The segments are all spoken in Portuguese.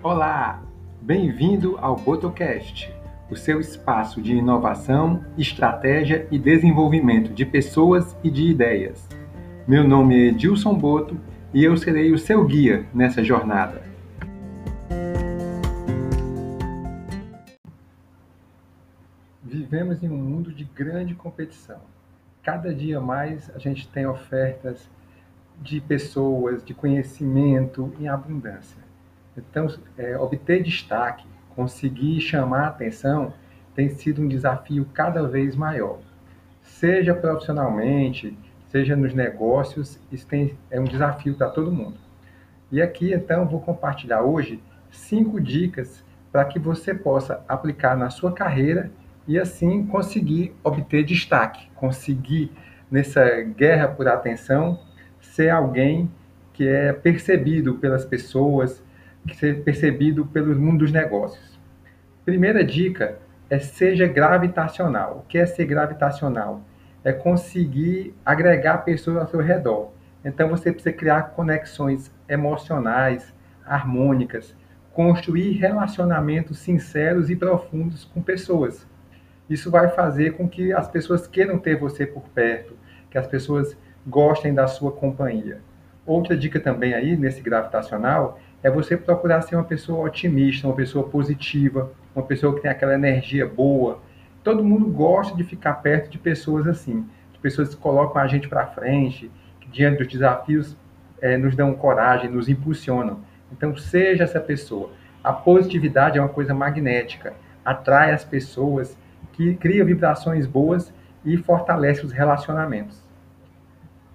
Olá, bem-vindo ao Botocast, o seu espaço de inovação, estratégia e desenvolvimento de pessoas e de ideias. Meu nome é Edilson Boto e eu serei o seu guia nessa jornada. Vivemos em um mundo de grande competição. Cada dia mais a gente tem ofertas de pessoas, de conhecimento em abundância. Então, é, obter destaque, conseguir chamar atenção, tem sido um desafio cada vez maior. Seja profissionalmente, seja nos negócios, isso tem, é um desafio para todo mundo. E aqui, então, vou compartilhar hoje cinco dicas para que você possa aplicar na sua carreira e assim conseguir obter destaque, conseguir nessa guerra por atenção ser alguém que é percebido pelas pessoas, ser percebido pelo mundo dos negócios. Primeira dica é seja gravitacional. O que é ser gravitacional? É conseguir agregar pessoas ao seu redor. Então você precisa criar conexões emocionais, harmônicas, construir relacionamentos sinceros e profundos com pessoas. Isso vai fazer com que as pessoas queiram ter você por perto, que as pessoas gostem da sua companhia. Outra dica também aí, nesse gravitacional, é você procurar ser uma pessoa otimista, uma pessoa positiva, uma pessoa que tem aquela energia boa. Todo mundo gosta de ficar perto de pessoas assim, de pessoas que colocam a gente para frente, que diante dos desafios é, nos dão coragem, nos impulsionam. Então, seja essa pessoa. A positividade é uma coisa magnética, atrai as pessoas, que cria vibrações boas e fortalece os relacionamentos.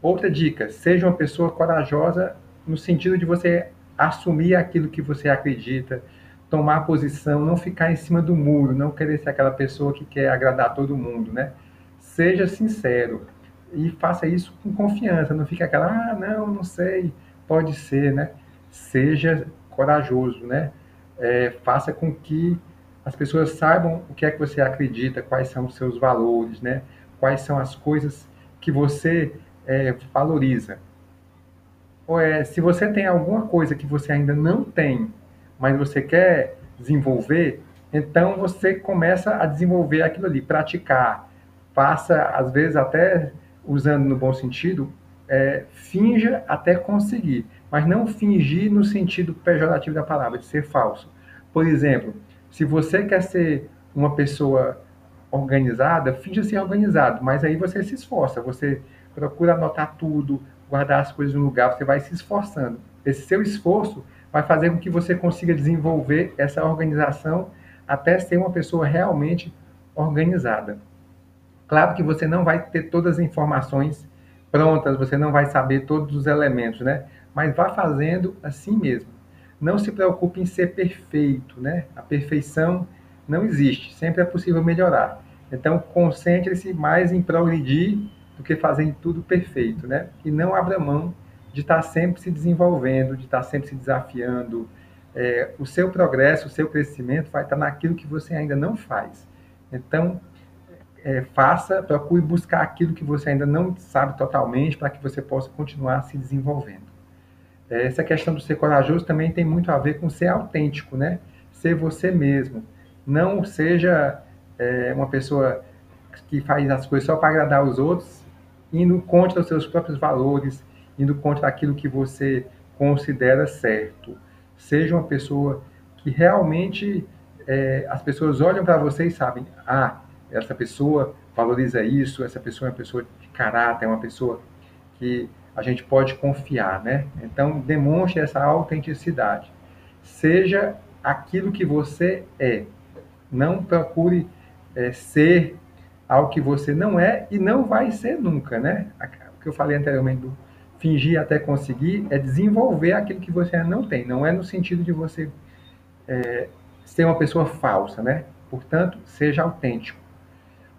Outra dica, seja uma pessoa corajosa no sentido de você assumir aquilo que você acredita, tomar posição, não ficar em cima do muro, não querer ser aquela pessoa que quer agradar todo mundo, né? Seja sincero e faça isso com confiança, não fique aquela, ah, não, não sei, pode ser, né? Seja corajoso, né? É, faça com que as pessoas saibam o que é que você acredita, quais são os seus valores, né? Quais são as coisas que você é, valoriza. É, se você tem alguma coisa que você ainda não tem, mas você quer desenvolver, então você começa a desenvolver aquilo ali, praticar. Faça, às vezes, até usando no bom sentido, é, finja até conseguir, mas não fingir no sentido pejorativo da palavra, de ser falso. Por exemplo, se você quer ser uma pessoa organizada, finja ser organizado, mas aí você se esforça, você procura anotar tudo, guardar as coisas no lugar, você vai se esforçando. Esse seu esforço vai fazer com que você consiga desenvolver essa organização até ser uma pessoa realmente organizada. Claro que você não vai ter todas as informações prontas, você não vai saber todos os elementos, né? Mas vá fazendo assim mesmo. Não se preocupe em ser perfeito, né? A perfeição não existe, sempre é possível melhorar. Então, concentre-se mais em progredir do que fazer tudo perfeito, né? E não abra mão de estar sempre se desenvolvendo, de estar sempre se desafiando. É, o seu progresso, o seu crescimento vai estar naquilo que você ainda não faz. Então, é, faça, procure buscar aquilo que você ainda não sabe totalmente para que você possa continuar se desenvolvendo. É, essa questão do ser corajoso também tem muito a ver com ser autêntico, né? Ser você mesmo. Não seja é, uma pessoa que faz as coisas só para agradar os outros indo contra os seus próprios valores, indo contra aquilo que você considera certo. Seja uma pessoa que realmente é, as pessoas olham para você e sabem, ah, essa pessoa valoriza isso, essa pessoa é uma pessoa de caráter, é uma pessoa que a gente pode confiar, né? Então, demonstre essa autenticidade. Seja aquilo que você é. Não procure é, ser ao que você não é e não vai ser nunca, né? O que eu falei anteriormente do fingir até conseguir é desenvolver aquilo que você não tem. Não é no sentido de você é, ser uma pessoa falsa, né? Portanto, seja autêntico.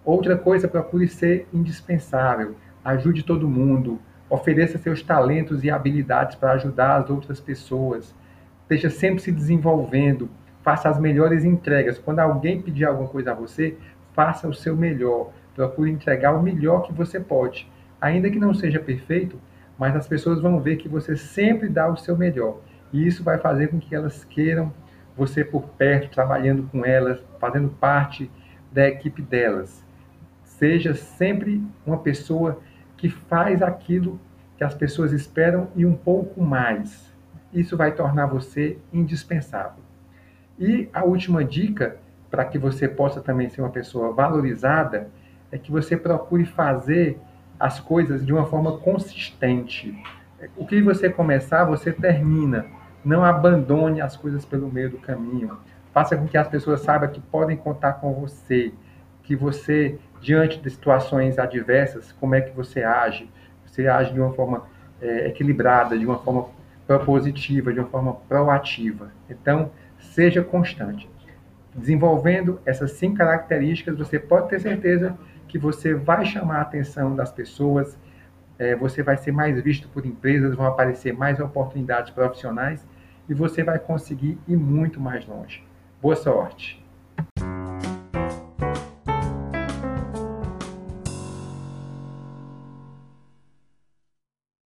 Outra coisa, procure ser indispensável. Ajude todo mundo. Ofereça seus talentos e habilidades para ajudar as outras pessoas. Esteja sempre se desenvolvendo. Faça as melhores entregas. Quando alguém pedir alguma coisa a você, faça o seu melhor, procure entregar o melhor que você pode. Ainda que não seja perfeito, mas as pessoas vão ver que você sempre dá o seu melhor. E isso vai fazer com que elas queiram você por perto, trabalhando com elas, fazendo parte da equipe delas. Seja sempre uma pessoa que faz aquilo que as pessoas esperam e um pouco mais. Isso vai tornar você indispensável. E a última dica, para que você possa também ser uma pessoa valorizada, é que você procure fazer as coisas de uma forma consistente. O que você começar, você termina. Não abandone as coisas pelo meio do caminho. Faça com que as pessoas saibam que podem contar com você, que você, diante de situações adversas, como é que você age. Você age de uma forma é, equilibrada, de uma forma propositiva, de uma forma proativa. Então, seja constante. Desenvolvendo essas cinco características, você pode ter certeza que você vai chamar a atenção das pessoas, é, você vai ser mais visto por empresas, vão aparecer mais oportunidades profissionais e você vai conseguir ir muito mais longe. Boa sorte!